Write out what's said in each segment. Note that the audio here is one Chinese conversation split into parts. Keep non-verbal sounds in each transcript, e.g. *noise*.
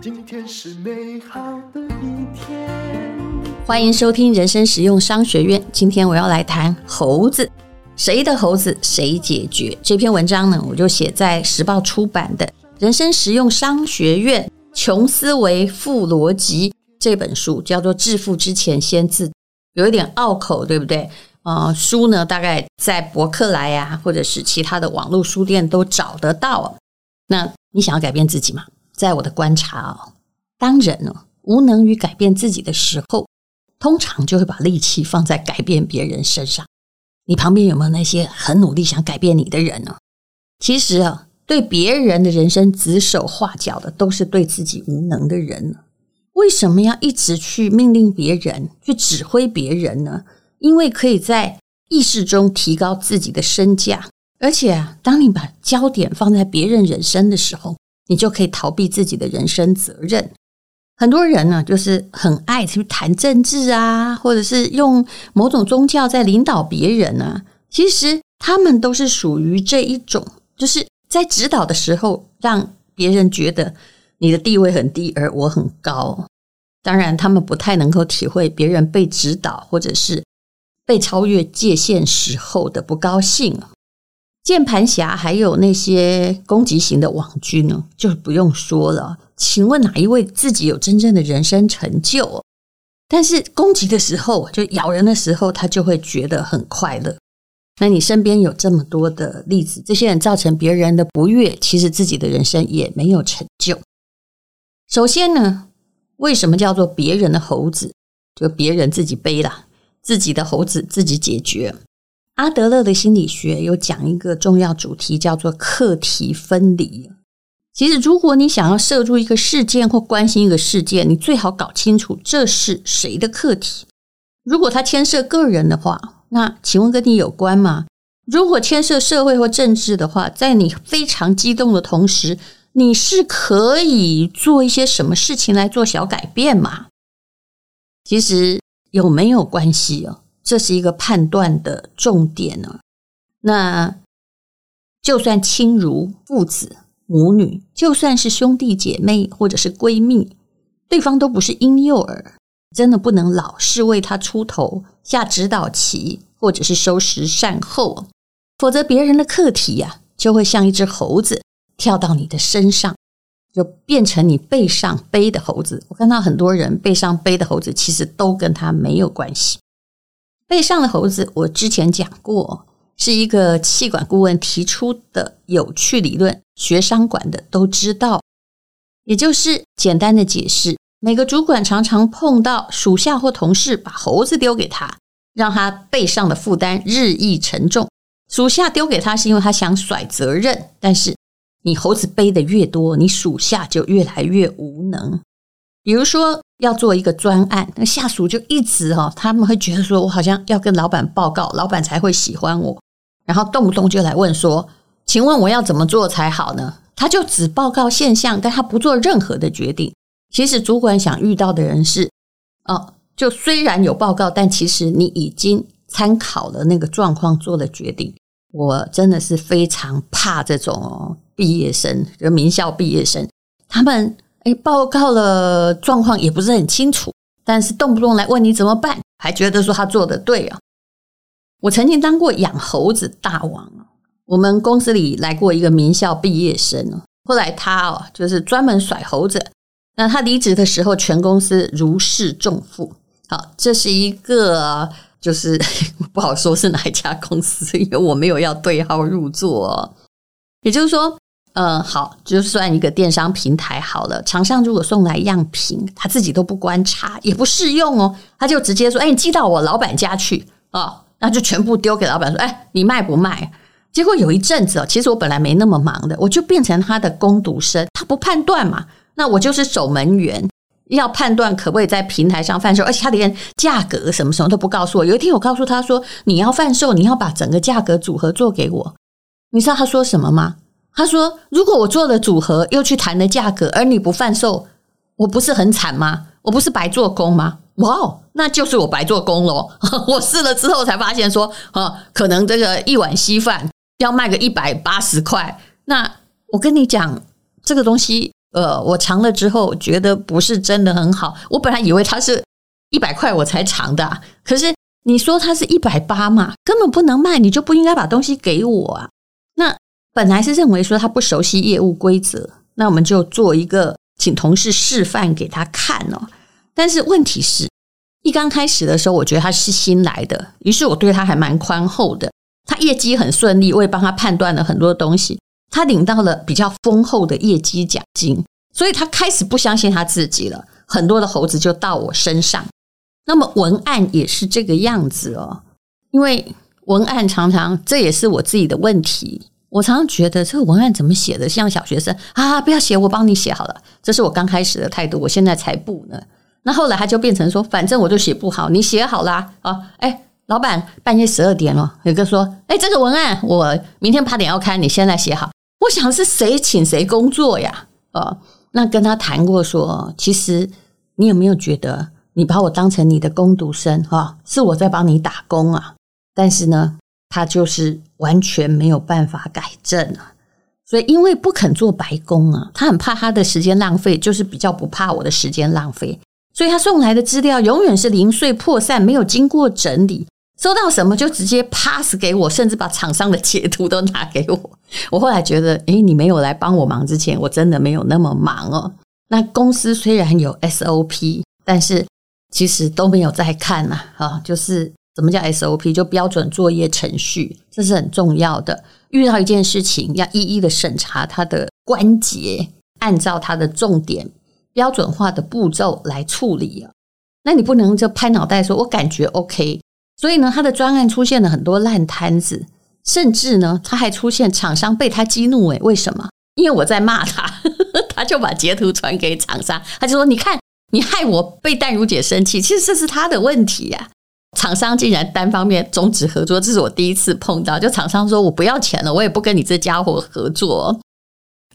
今天是美好的一天。欢迎收听人生实用商学院。今天我要来谈猴子，谁的猴子谁解决？这篇文章呢，我就写在时报出版的《人生实用商学院：穷思维富逻辑》这本书，叫做《致富之前先自》，有一点拗口，对不对？呃，书呢，大概在博客来呀，或者是其他的网络书店都找得到。那你想要改变自己吗？在我的观察哦，当人呢无能于改变自己的时候，通常就会把力气放在改变别人身上。你旁边有没有那些很努力想改变你的人呢？其实啊，对别人的人生指手画脚的，都是对自己无能的人。为什么要一直去命令别人，去指挥别人呢？因为可以在意识中提高自己的身价，而且啊，当你把焦点放在别人人生的时候，你就可以逃避自己的人生责任。很多人呢，就是很爱去谈政治啊，或者是用某种宗教在领导别人啊。其实他们都是属于这一种，就是在指导的时候，让别人觉得你的地位很低，而我很高。当然，他们不太能够体会别人被指导或者是被超越界限时候的不高兴。键盘侠还有那些攻击型的网军呢，就不用说了。请问哪一位自己有真正的人生成就？但是攻击的时候，就咬人的时候，他就会觉得很快乐。那你身边有这么多的例子，这些人造成别人的不悦，其实自己的人生也没有成就。首先呢，为什么叫做别人的猴子？就别人自己背了，自己的猴子自己解决。阿德勒的心理学有讲一个重要主题，叫做课题分离。其实，如果你想要涉入一个事件或关心一个事件，你最好搞清楚这是谁的课题。如果它牵涉个人的话，那请问跟你有关吗？如果牵涉社会或政治的话，在你非常激动的同时，你是可以做一些什么事情来做小改变吗？其实有没有关系哦？这是一个判断的重点呢。那就算亲如父子、母女，就算是兄弟姐妹或者是闺蜜，对方都不是婴幼儿，真的不能老是为他出头、下指导棋，或者是收拾善后，否则别人的课题呀，就会像一只猴子跳到你的身上，就变成你背上背的猴子。我看到很多人背上背的猴子，其实都跟他没有关系。背上的猴子，我之前讲过，是一个气管顾问提出的有趣理论，学商管的都知道。也就是简单的解释，每个主管常常碰到属下或同事把猴子丢给他，让他背上的负担日益沉重。属下丢给他是因为他想甩责任，但是你猴子背的越多，你属下就越来越无能。比如说。要做一个专案，那下属就一直哈，他们会觉得说，我好像要跟老板报告，老板才会喜欢我，然后动不动就来问说，请问我要怎么做才好呢？他就只报告现象，但他不做任何的决定。其实主管想遇到的人是，哦，就虽然有报告，但其实你已经参考了那个状况做了决定。我真的是非常怕这种毕业生，就名校毕业生，他们。哎，报告了状况也不是很清楚，但是动不动来问你怎么办，还觉得说他做得对啊。我曾经当过养猴子大王，我们公司里来过一个名校毕业生，后来他哦就是专门甩猴子。那他离职的时候，全公司如释重负。好，这是一个就是 *laughs* 不好说是哪一家公司，因为我没有要对号入座。也就是说。嗯，好，就算一个电商平台好了。厂商如果送来样品，他自己都不观察，也不试用哦，他就直接说：“哎，你寄到我老板家去哦。”那就全部丢给老板说：“哎，你卖不卖？”结果有一阵子哦，其实我本来没那么忙的，我就变成他的攻读生，他不判断嘛，那我就是守门员，要判断可不可以在平台上贩售，而且他连价格什么什么都不告诉我。有一天我告诉他说：“你要贩售，你要把整个价格组合做给我。”你知道他说什么吗？他说：“如果我做了组合又去谈的价格，而你不贩售，我不是很惨吗？我不是白做工吗？哇哦，那就是我白做工喽！*laughs* 我试了之后才发现说，啊，可能这个一碗稀饭要卖个一百八十块。那我跟你讲，这个东西，呃，我尝了之后觉得不是真的很好。我本来以为它是一百块我才尝的，可是你说它是一百八嘛，根本不能卖，你就不应该把东西给我啊。那本来是认为说他不熟悉业务规则，那我们就做一个请同事示范给他看哦。但是问题是，一刚开始的时候，我觉得他是新来的，于是我对他还蛮宽厚的。他业绩很顺利，我也帮他判断了很多东西。他领到了比较丰厚的业绩奖金，所以他开始不相信他自己了。很多的猴子就到我身上。那么文案也是这个样子哦，因为文案常常，这也是我自己的问题。我常常觉得这个文案怎么写的像小学生啊？不要写，我帮你写好了。这是我刚开始的态度，我现在才不呢。那后来他就变成说，反正我就写不好，你写好啦啊！哎，老板，半夜十二点了，有个说，哎，这个文案我明天八点要开，你现在写好。我想是谁请谁工作呀？呃，那跟他谈过说，其实你有没有觉得你把我当成你的工读生哈？是我在帮你打工啊。但是呢，他就是完全没有办法改正啊。所以因为不肯做白工啊，他很怕他的时间浪费，就是比较不怕我的时间浪费。所以他送来的资料永远是零碎破散，没有经过整理。收到什么就直接 pass 给我，甚至把厂商的截图都拿给我。*laughs* 我后来觉得，诶，你没有来帮我忙之前，我真的没有那么忙哦。那公司虽然有 SOP，但是其实都没有在看呐。啊，就是什么叫 SOP？就标准作业程序，这是很重要的。遇到一件事情，要一一的审查它的关节，按照它的重点标准化的步骤来处理啊。那你不能就拍脑袋说，我感觉 OK。所以呢，他的专案出现了很多烂摊子，甚至呢，他还出现厂商被他激怒。诶，为什么？因为我在骂他，*laughs* 他就把截图传给厂商，他就说：“你看，你害我被淡如姐生气，其实这是他的问题呀。”厂商竟然单方面终止合作，这是我第一次碰到。就厂商说：“我不要钱了，我也不跟你这家伙合作。”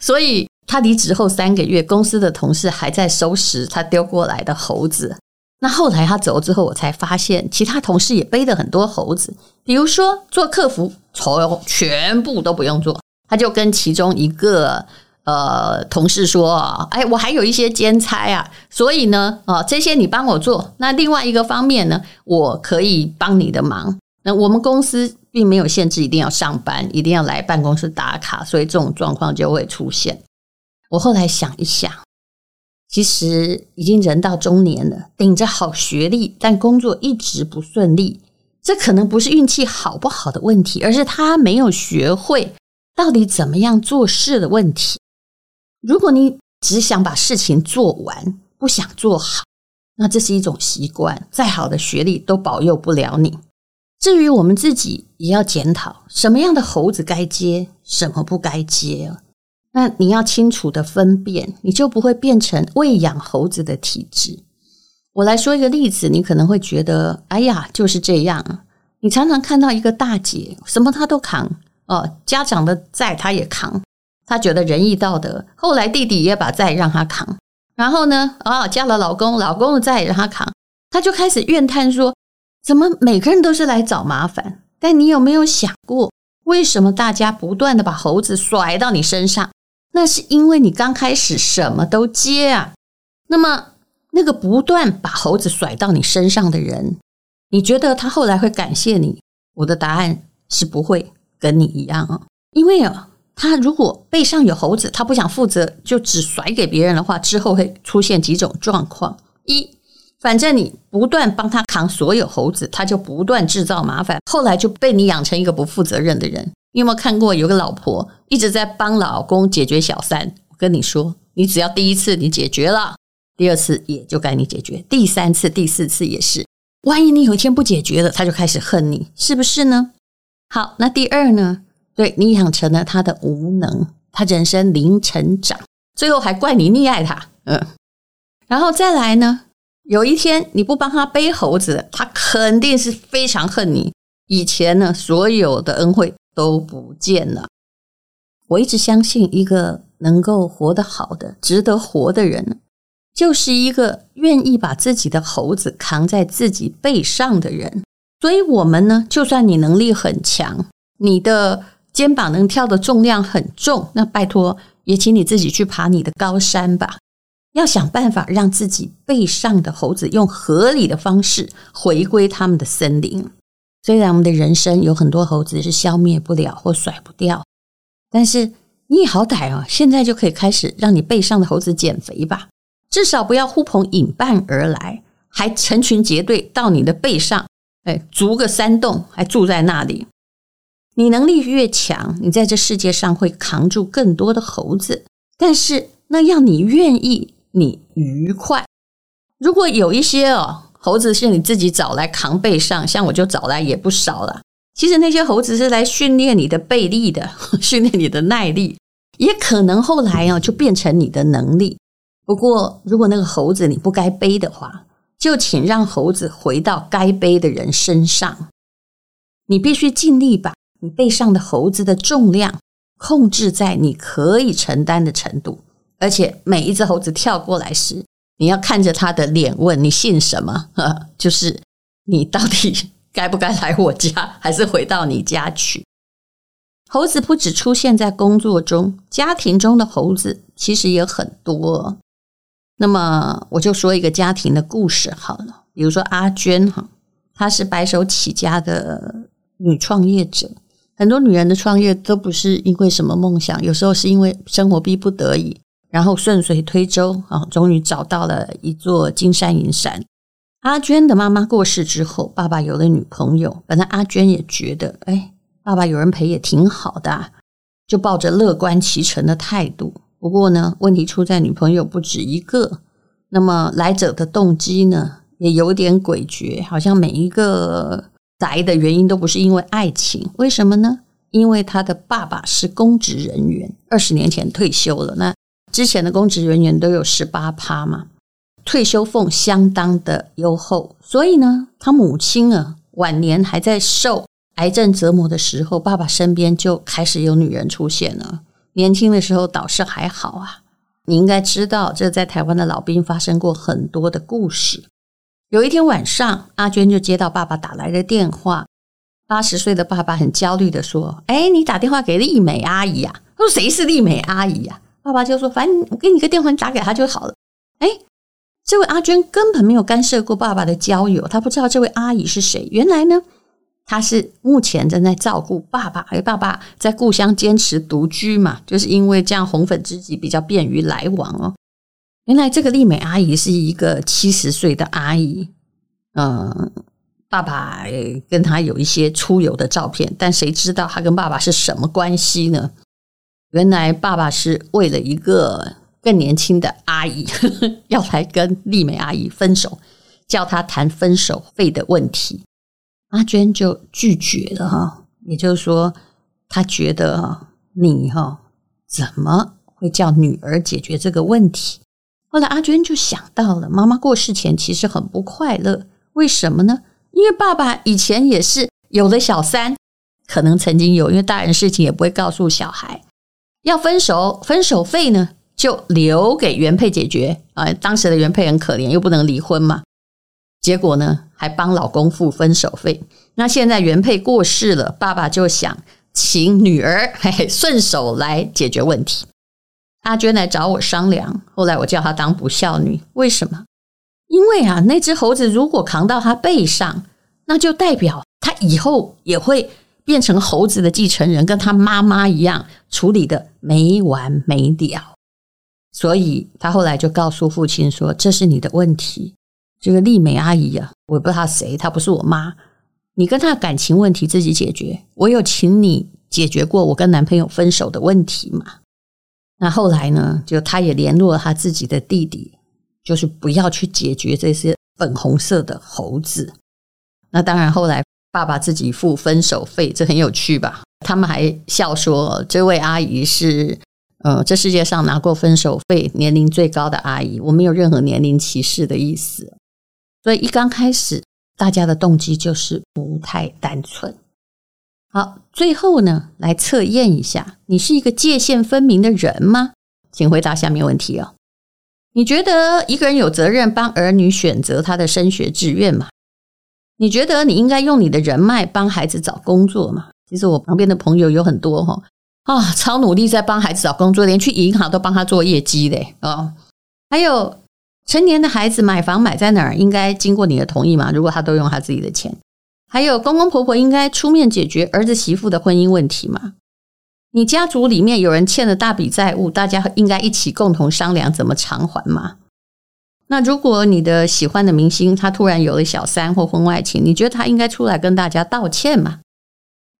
所以他离职后三个月，公司的同事还在收拾他丢过来的猴子。那后来他走了之后，我才发现其他同事也背了很多猴子。比如说做客服，从全部都不用做，他就跟其中一个呃同事说：“哎，我还有一些兼差啊，所以呢，啊这些你帮我做。那另外一个方面呢，我可以帮你的忙。那我们公司并没有限制一定要上班，一定要来办公室打卡，所以这种状况就会出现。我后来想一想。”其实已经人到中年了，顶着好学历，但工作一直不顺利。这可能不是运气好不好的问题，而是他没有学会到底怎么样做事的问题。如果你只想把事情做完，不想做好，那这是一种习惯，再好的学历都保佑不了你。至于我们自己，也要检讨什么样的猴子该接，什么不该接。那你要清楚的分辨，你就不会变成喂养猴子的体质。我来说一个例子，你可能会觉得，哎呀，就是这样。你常常看到一个大姐，什么她都扛哦，家长的债她也扛，她觉得仁义道德。后来弟弟也把债让她扛，然后呢，哦，嫁了老公，老公的债也让她扛，她就开始怨叹说，怎么每个人都是来找麻烦？但你有没有想过，为什么大家不断的把猴子甩到你身上？那是因为你刚开始什么都接啊，那么那个不断把猴子甩到你身上的人，你觉得他后来会感谢你？我的答案是不会跟你一样啊，因为啊，他如果背上有猴子，他不想负责，就只甩给别人的话，之后会出现几种状况：一，反正你不断帮他扛所有猴子，他就不断制造麻烦，后来就被你养成一个不负责任的人。你有没有看过有个老婆一直在帮老公解决小三？我跟你说，你只要第一次你解决了，第二次也就该你解决，第三次、第四次也是。万一你有一天不解决了，他就开始恨你，是不是呢？好，那第二呢？对，你养成了他的无能，他人生零成长，最后还怪你溺爱他。嗯，然后再来呢？有一天你不帮他背猴子，他肯定是非常恨你。以前呢，所有的恩惠。都不见了。我一直相信，一个能够活得好的、值得活的人，就是一个愿意把自己的猴子扛在自己背上的人。所以，我们呢，就算你能力很强，你的肩膀能挑的重量很重，那拜托也请你自己去爬你的高山吧。要想办法让自己背上的猴子用合理的方式回归他们的森林。虽然我们的人生有很多猴子是消灭不了或甩不掉，但是你好歹啊，现在就可以开始让你背上的猴子减肥吧。至少不要呼朋引伴而来，还成群结队到你的背上，哎，筑个山洞，还住在那里。你能力越强，你在这世界上会扛住更多的猴子。但是那要你愿意。你愉快。如果有一些哦，猴子是你自己找来扛背上，像我就找来也不少了。其实那些猴子是来训练你的背力的，*laughs* 训练你的耐力，也可能后来啊就变成你的能力。不过，如果那个猴子你不该背的话，就请让猴子回到该背的人身上。你必须尽力把你背上的猴子的重量控制在你可以承担的程度。而且每一只猴子跳过来时，你要看着他的脸问你姓什么？呵，*laughs* 就是你到底 *laughs* 该不该来我家，还是回到你家去？猴子不只出现在工作中，家庭中的猴子其实也很多。那么我就说一个家庭的故事好了，比如说阿娟哈，她是白手起家的女创业者。很多女人的创业都不是因为什么梦想，有时候是因为生活逼不得已。然后顺水推舟啊，终于找到了一座金山银山。阿娟的妈妈过世之后，爸爸有了女朋友。本来阿娟也觉得，哎，爸爸有人陪也挺好的，就抱着乐观其成的态度。不过呢，问题出在女朋友不止一个。那么来者的动机呢，也有点诡谲，好像每一个来的原因都不是因为爱情。为什么呢？因为他的爸爸是公职人员，二十年前退休了。那之前的公职人员都有十八趴嘛，退休俸相当的优厚，所以呢，他母亲啊晚年还在受癌症折磨的时候，爸爸身边就开始有女人出现了。年轻的时候倒是还好啊，你应该知道，这在台湾的老兵发生过很多的故事。有一天晚上，阿娟就接到爸爸打来的电话，八十岁的爸爸很焦虑的说：“哎，你打电话给丽美阿姨呀？”他说：“谁是丽美阿姨呀？”爸爸就说：“反正我给你个电话，打给他就好了。”哎，这位阿娟根本没有干涉过爸爸的交友，她不知道这位阿姨是谁。原来呢，她是目前正在照顾爸爸，而爸爸在故乡坚持独居嘛，就是因为这样红粉知己比较便于来往哦。原来这个丽美阿姨是一个七十岁的阿姨，嗯，爸爸跟她有一些出游的照片，但谁知道她跟爸爸是什么关系呢？原来爸爸是为了一个更年轻的阿姨呵呵，*laughs* 要来跟丽美阿姨分手，叫她谈分手费的问题，阿娟就拒绝了哈。也就是说，她觉得哈你哈怎么会叫女儿解决这个问题？后来阿娟就想到了，妈妈过世前其实很不快乐，为什么呢？因为爸爸以前也是有了小三，可能曾经有，因为大人事情也不会告诉小孩。要分手，分手费呢就留给原配解决啊！当时的原配很可怜，又不能离婚嘛。结果呢，还帮老公付分手费。那现在原配过世了，爸爸就想请女儿 *laughs* 嘿嘿顺手来解决问题。阿娟来找我商量，后来我叫她当不孝女。为什么？因为啊，那只猴子如果扛到她背上，那就代表她以后也会。变成猴子的继承人，跟他妈妈一样处理的没完没了，所以他后来就告诉父亲说：“这是你的问题。这个丽美阿姨啊，我不知道她谁，她不是我妈，你跟她感情问题自己解决。我有请你解决过我跟男朋友分手的问题嘛？那后来呢，就他也联络了他自己的弟弟，就是不要去解决这些粉红色的猴子。那当然后来。”爸爸自己付分手费，这很有趣吧？*laughs* 他们还笑说，这位阿姨是呃，这世界上拿过分手费年龄最高的阿姨。我没有任何年龄歧视的意思，所以一刚开始，大家的动机就是不太单纯。好，最后呢，来测验一下，你是一个界限分明的人吗？请回答下面问题哦。你觉得一个人有责任帮儿女选择他的升学志愿吗？你觉得你应该用你的人脉帮孩子找工作吗？其实我旁边的朋友有很多哈啊，超努力在帮孩子找工作，连去银行都帮他做业绩嘞啊。还有成年的孩子买房买在哪儿，应该经过你的同意吗？如果他都用他自己的钱。还有公公婆婆应该出面解决儿子媳妇的婚姻问题吗？你家族里面有人欠了大笔债务，大家应该一起共同商量怎么偿还吗？那如果你的喜欢的明星他突然有了小三或婚外情，你觉得他应该出来跟大家道歉吗？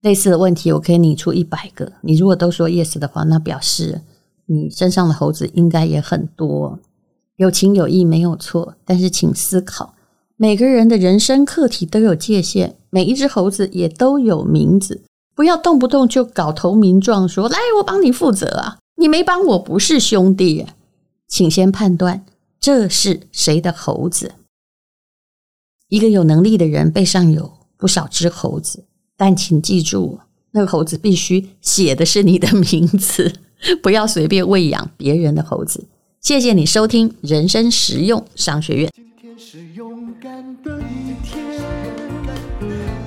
类似的问题我可以拟出一百个，你如果都说 yes 的话，那表示你身上的猴子应该也很多。有情有义没有错，但是请思考，每个人的人生课题都有界限，每一只猴子也都有名字，不要动不动就搞投名状说，来我帮你负责啊，你没帮我不是兄弟，请先判断。这是谁的猴子？一个有能力的人背上有不少只猴子，但请记住，那个猴子必须写的是你的名字，*laughs* 不要随便喂养别人的猴子。谢谢你收听人生实用商学院。今天是勇敢的一天，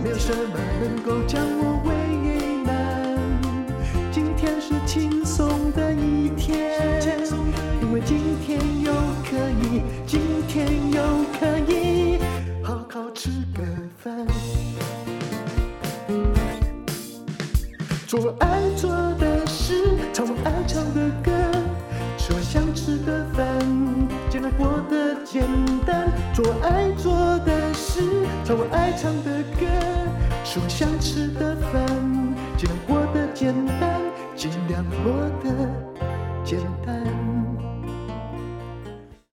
没有什么能够将